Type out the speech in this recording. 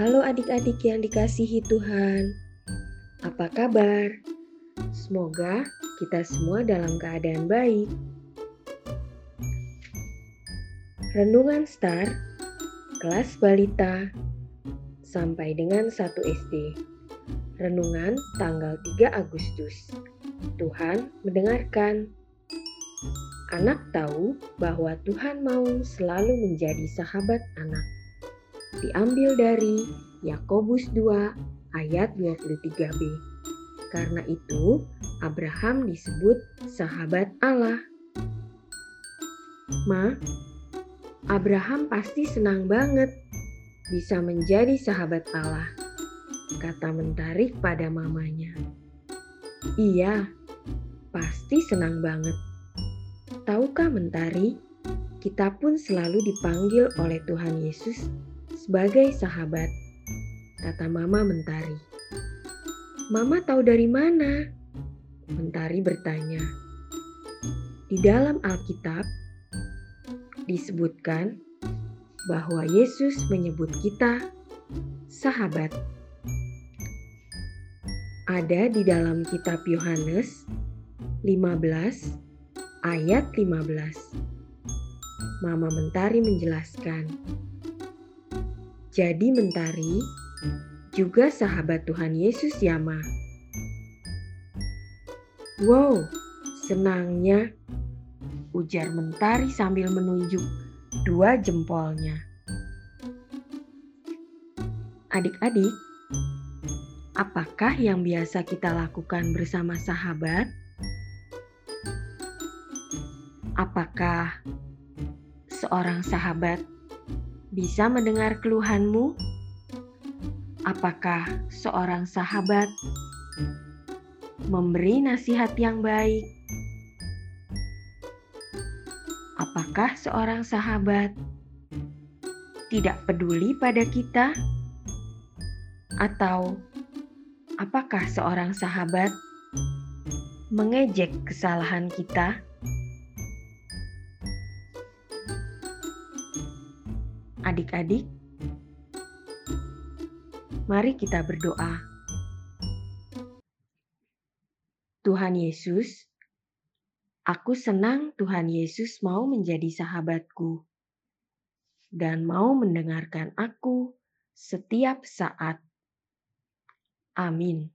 adik-adik yang dikasihi Tuhan. Apa kabar? Semoga kita semua dalam keadaan baik. Renungan Star, kelas balita, sampai dengan 1 SD. Renungan tanggal 3 Agustus. Tuhan mendengarkan. Anak tahu bahwa Tuhan mau selalu menjadi sahabat anak diambil dari Yakobus 2 ayat 23b. Karena itu, Abraham disebut sahabat Allah. Ma, Abraham pasti senang banget bisa menjadi sahabat Allah, kata Mentari pada mamanya. Iya, pasti senang banget. Tahukah Mentari, kita pun selalu dipanggil oleh Tuhan Yesus sebagai sahabat, kata Mama Mentari. Mama tahu dari mana? Mentari bertanya. Di dalam Alkitab disebutkan bahwa Yesus menyebut kita sahabat. Ada di dalam kitab Yohanes 15 ayat 15. Mama Mentari menjelaskan, jadi Mentari juga sahabat Tuhan Yesus ya, Ma. Wow, senangnya, ujar Mentari sambil menunjuk dua jempolnya. Adik-adik, apakah yang biasa kita lakukan bersama sahabat? Apakah seorang sahabat bisa mendengar keluhanmu? Apakah seorang sahabat memberi nasihat yang baik? Apakah seorang sahabat tidak peduli pada kita? Atau apakah seorang sahabat mengejek kesalahan kita? Adik-adik, mari kita berdoa. Tuhan Yesus, aku senang Tuhan Yesus mau menjadi sahabatku dan mau mendengarkan aku setiap saat. Amin.